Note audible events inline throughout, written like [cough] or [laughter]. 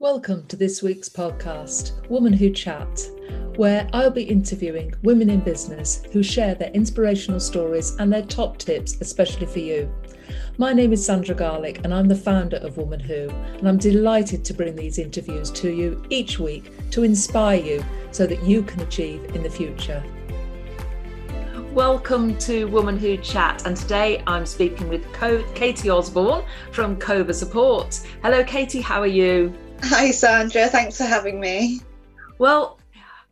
Welcome to this week's podcast, Woman Who Chat, where I'll be interviewing women in business who share their inspirational stories and their top tips, especially for you. My name is Sandra Garlick, and I'm the founder of Woman Who, and I'm delighted to bring these interviews to you each week to inspire you so that you can achieve in the future. Welcome to Woman Who Chat, and today I'm speaking with Katie Osborne from Cova Support. Hello, Katie, how are you? Hi, Sandra. Thanks for having me. Well,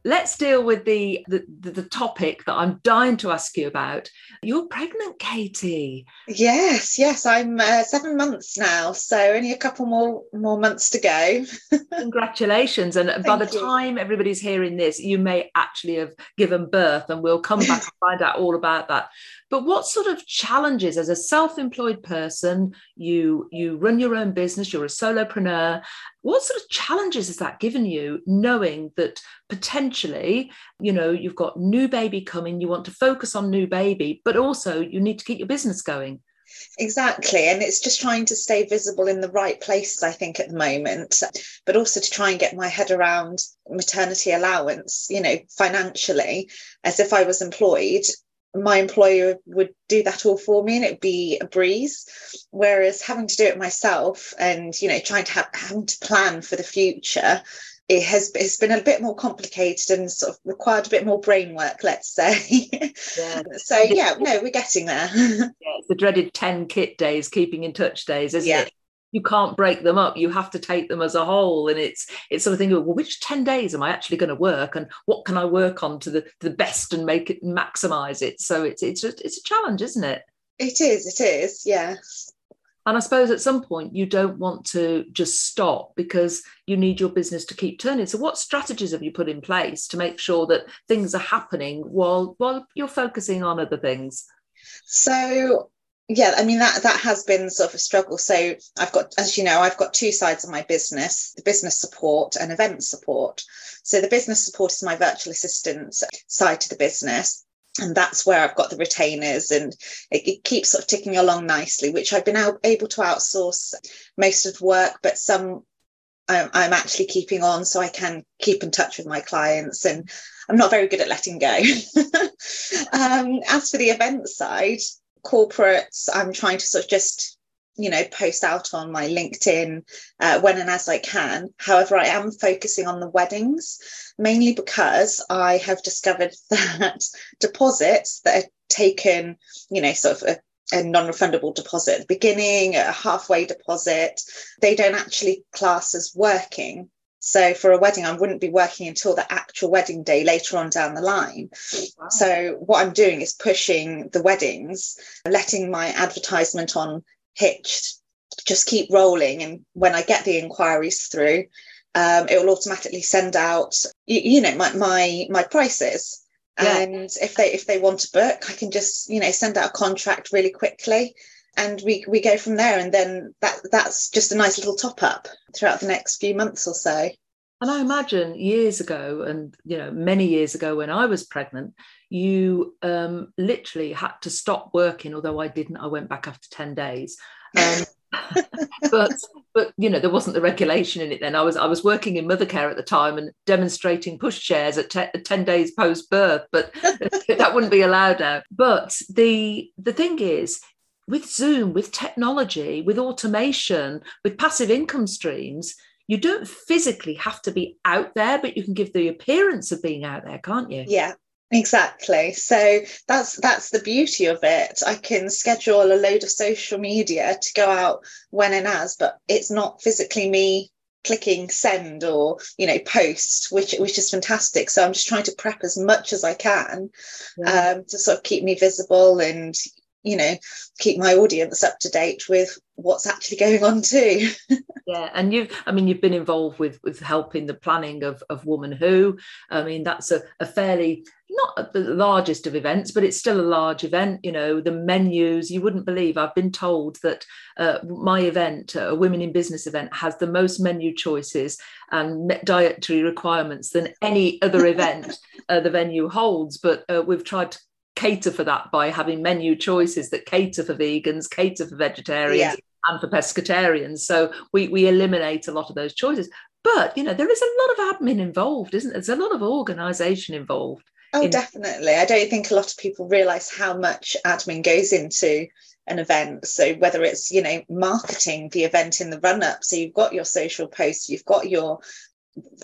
let's deal with the, the, the topic that I'm dying to ask you about. You're pregnant, Katie. Yes, yes. I'm uh, seven months now, so only a couple more more months to go. [laughs] Congratulations! And by the you. time everybody's hearing this, you may actually have given birth, and we'll come back and [laughs] find out all about that. But what sort of challenges, as a self-employed person, you you run your own business, you're a solopreneur. What sort of challenges has that given you, knowing that potentially, you know, you've got new baby coming, you want to focus on new baby, but also you need to keep your business going? Exactly. And it's just trying to stay visible in the right places, I think, at the moment, but also to try and get my head around maternity allowance, you know, financially, as if I was employed my employer would do that all for me and it'd be a breeze whereas having to do it myself and you know trying to have having to plan for the future it has it's been a bit more complicated and sort of required a bit more brain work let's say yeah. [laughs] so yeah no we're getting there [laughs] yeah, it's the dreaded 10 KIT days keeping in touch days isn't yeah. it you can't break them up. You have to take them as a whole. And it's it's sort of thinking well which 10 days am i actually going to work? And what can i work on to the, the best and make it maximize it? So it's it's a, it's a challenge isn't it? It is it is yes. And i suppose at some point you don't want to just stop because you need your business to keep turning. So what strategies have you put in place to make sure that things are happening while while you're focusing on other things? So yeah i mean that that has been sort of a struggle so i've got as you know i've got two sides of my business the business support and event support so the business support is my virtual assistant side to the business and that's where I've got the retainers, and it, it, keeps sort of ticking along nicely. Which I've been able to outsource most of the work, but some I'm, I'm, actually keeping on, so I can keep in touch with my clients. And I'm not very good at letting go. [laughs] um, as for the event side, corporates, I'm trying to sort of just you know post out on my linkedin uh, when and as i can. However i am focusing on the weddings mainly because i have discovered [laughs] that deposits that are taken you know sort of a, a non-refundable deposit at the beginning a halfway deposit they don't actually class as working so for a wedding, I wouldn't be working until the actual wedding day later on down the line. Wow. So what I'm doing is pushing the weddings, letting my advertisement on Hitch just keep rolling. And when I get the inquiries through, um, it will automatically send out, you, you know, my, my my prices. Yeah. And if they if they want to book, I can just you know send out a contract really quickly and we we go from there. And then that that's just a nice little top up throughout the next few months or so. And i imagine years ago and you know many years ago when i was pregnant you um, literally had to stop working although i didn't. I went back after 10 days. Um, [laughs] but but you know there wasn't the regulation in it then. I was i was working in Mothercare at the time and demonstrating push chairs at te- 10 days post birth but [laughs] that wouldn't be allowed now but the the thing is with Zoom, with technology, with automation, with passive income streams, you don't physically have to be out there, but you can give the appearance of being out there, can't you? Yeah, exactly so that's that's the beauty of it i can schedule a load of social media to go out when and as but it's not physically me clicking send or you know post which which is fantastic so i'm just trying to prep as much as i can yeah. um, to sort of keep me visible and you know keep my audience up to date with what's actually going on too. [laughs] Yeah and you've i mean you've been involved with with helping the planning of of woman who. I mean that's a, a fairly not the largest of events but it's still a large event you know the menus you wouldn't believe. I've been told that uh, my event a women in business event has the most menu choices and dietary requirements than any other event uh, the venue holds but uh, we've tried to cater for that by having menu choices that cater for vegans, cater for vegetarians. Yeah. And for pescatarians. So we, we eliminate a lot of those choices. but you know there is a lot of admin involved isn't there there's a lot of organization involved oh in- definitely i don't think a lot of people realize how much admin goes into an event so whether it's you know marketing the event in the run up so you've got your social posts you've got your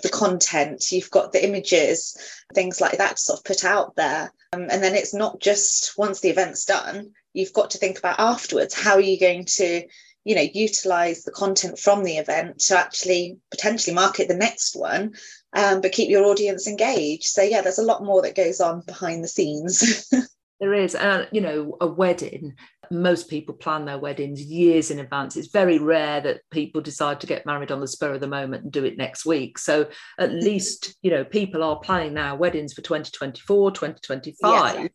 the content you've got the images things like that sort of put out there. Um, and then it's not just once the event's done you've got to think about afterwards how are you going to you know utilize the content from the event to actually potentially market the next one um, but keep your audience engaged. So yeah there's a lot more that goes on behind the scenes [laughs] there is and you know a wedding most people plan their weddings years in advance. It's very rare that people decide to get married on the spur of the moment and do it next week. So at mm-hmm. least you know people are planning now weddings for 2024 2025 yeah.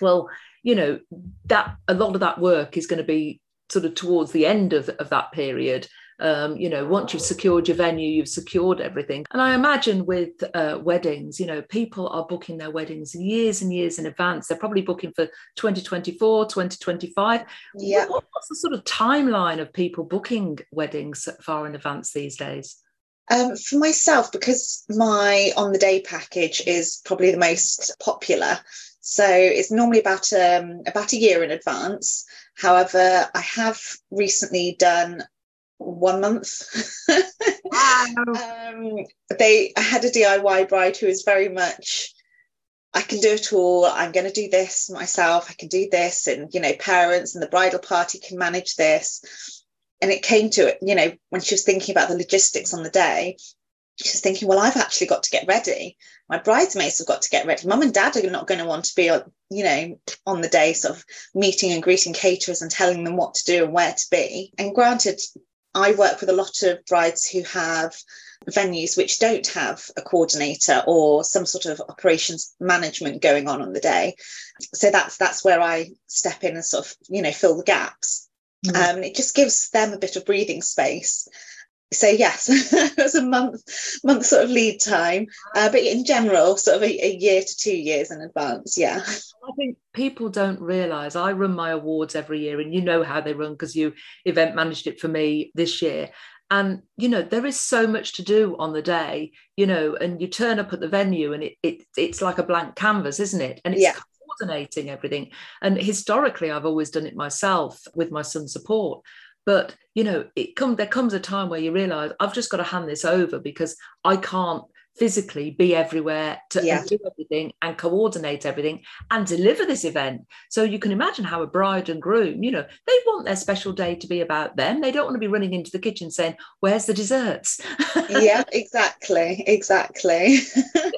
well you know that a lot of that work is going to be sort of towards the end of, of that period um, you know once you've secured your venue you've secured everything. And i imagine with uh, weddings you know people are booking their weddings years and years in advance. They're probably booking for 2024 2025 yeah. What's the sort of timeline of people booking weddings far in advance these days? Um, for myself, because my on the day package is probably the most popular, so it's normally about um, about a year in advance. However, I have recently done one month. [laughs] wow. um, they I had a DIY bride who is very much I can do it all. I'm going to do this myself. I can do this, and you know, parents and the bridal party can manage this. And it came to it, you know, when she was thinking about the logistics on the day, she was thinking, well, I've actually got to get ready. My bridesmaids have got to get ready. Mum and dad are not going to want to be, you know, on the day sort of meeting and greeting caterers and telling them what to do and where to be. And granted, I work with a lot of brides who have venues which don't have a coordinator or some sort of operations management going on on the day. So that's that's where I step in and sort of you know fill the gaps. Mm. Um, it just gives them a bit of breathing space. So yes, [laughs] it was a month month sort of lead time, uh, but in general, sort of a, a year to two years in advance. Yeah. I think people don't realize I run my awards every year, and you know how they run because you event managed it for me this year. And you know there is so much to do on the day, you know, and you turn up at the venue, and it, it it's like a blank canvas, isn't it? And it's yeah. coordinating everything. And historically, I've always done it myself with my son's support. But you know, it come there comes a time where you realize I've just got to hand this over because I can't physically be everywhere to yeah. do everything and coordinate everything and deliver this event. So you can imagine how a bride and groom, you know, they want their special day to be about them. They don't want to be running into the kitchen saying, Where's the desserts? [laughs] yeah, exactly. Exactly.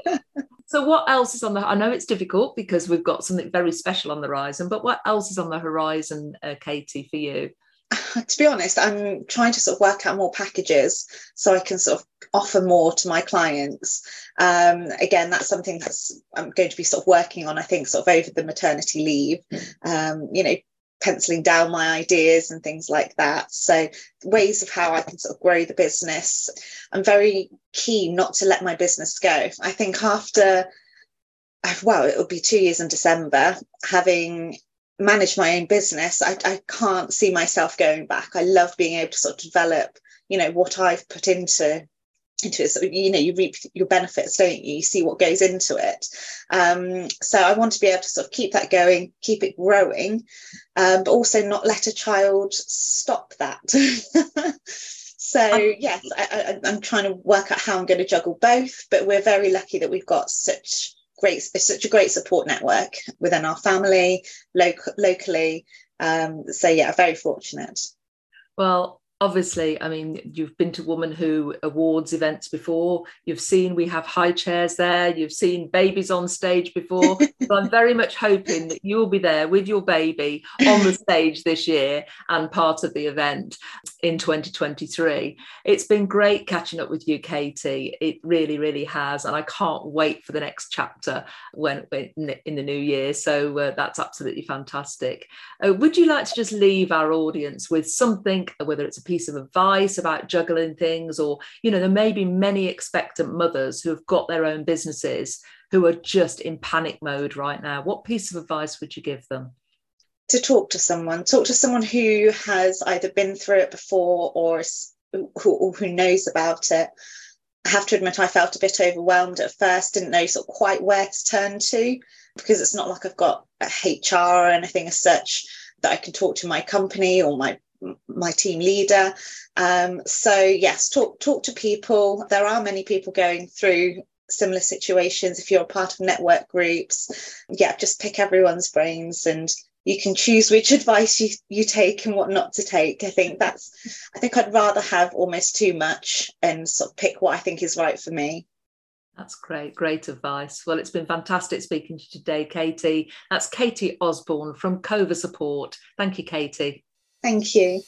[laughs] so what else is on the i know it's difficult because we've got something very special on the horizon but what else is on the horizon uh, katie for you [laughs] to be honest, I'm trying to sort of work out more packages so I can sort of offer more to my clients. Um, again, that's something that's I'm going to be sort of working on, I think, sort of over the maternity leave, um, you know, penciling down my ideas and things like that. So, ways of how I can sort of grow the business. I'm very keen not to let my business go. I think after, well, it'll be two years in December, having manage my own business I, I can't see myself going back. I love being able to sort of develop you know what i've put into into it. So you know you reap your benefits don't you? You see what goes into it. Um, so i want to be able to sort of keep that going keep it growing um, but also not let a child stop that. [laughs] So yes I, I, i'm trying to work out how i'm going to juggle both but we're very lucky that we've got such great it's such a great support network within our family local locally. Um, so yeah very fortunate. Well obviously, I mean, you've been to Woman Who Awards events before. You've seen we have high chairs there. You've seen babies on stage before. [laughs] so I'm very much hoping that you will be there with your baby on the [laughs] stage this year and part of the event in 2023. It's been great catching up with you, Katie. It really, really has. And I can't wait for the next chapter when, in the new year. So uh, that's absolutely fantastic. Uh, would you like to just leave our audience with something, whether it's a piece of advice about juggling things or you know there may be many expectant mothers who have got their own businesses who are just in panic mode right now. What piece of advice would you give them? To talk to someone. Talk to someone who has either been through it before or who, who knows about it. I have to admit, I felt a bit overwhelmed at first, didn't know sort of quite where to turn to because it's not like I've got a HR or anything as such that I can talk to my company or my my team leader. Um, so yes, talk talk to people. There are many people going through similar situations. If you're a part of network groups, yeah, just pick everyone's brains and you can choose which [laughs] advice you, you take and what not to take. I think that's, I think I'd rather have almost too much and sort of pick what I think is right for me. That's great, great advice. Well, it's been fantastic speaking to you today, Katie. That's Katie Osborne from Cova Support. Thank you, Katie. Thank you.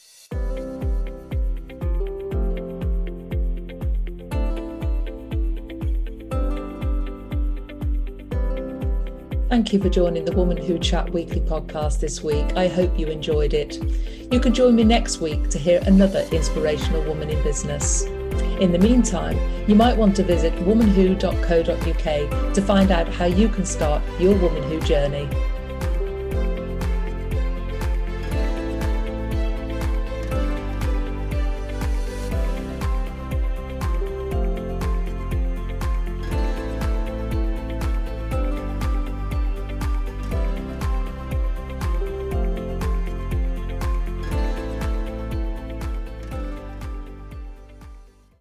Thank you for joining the Woman Who Chat weekly podcast this week. I hope you enjoyed it. You can join me next week to hear another inspirational woman in business. In the meantime, you might want to visit womanwho.co.uk to find out how you can start your Woman Who journey.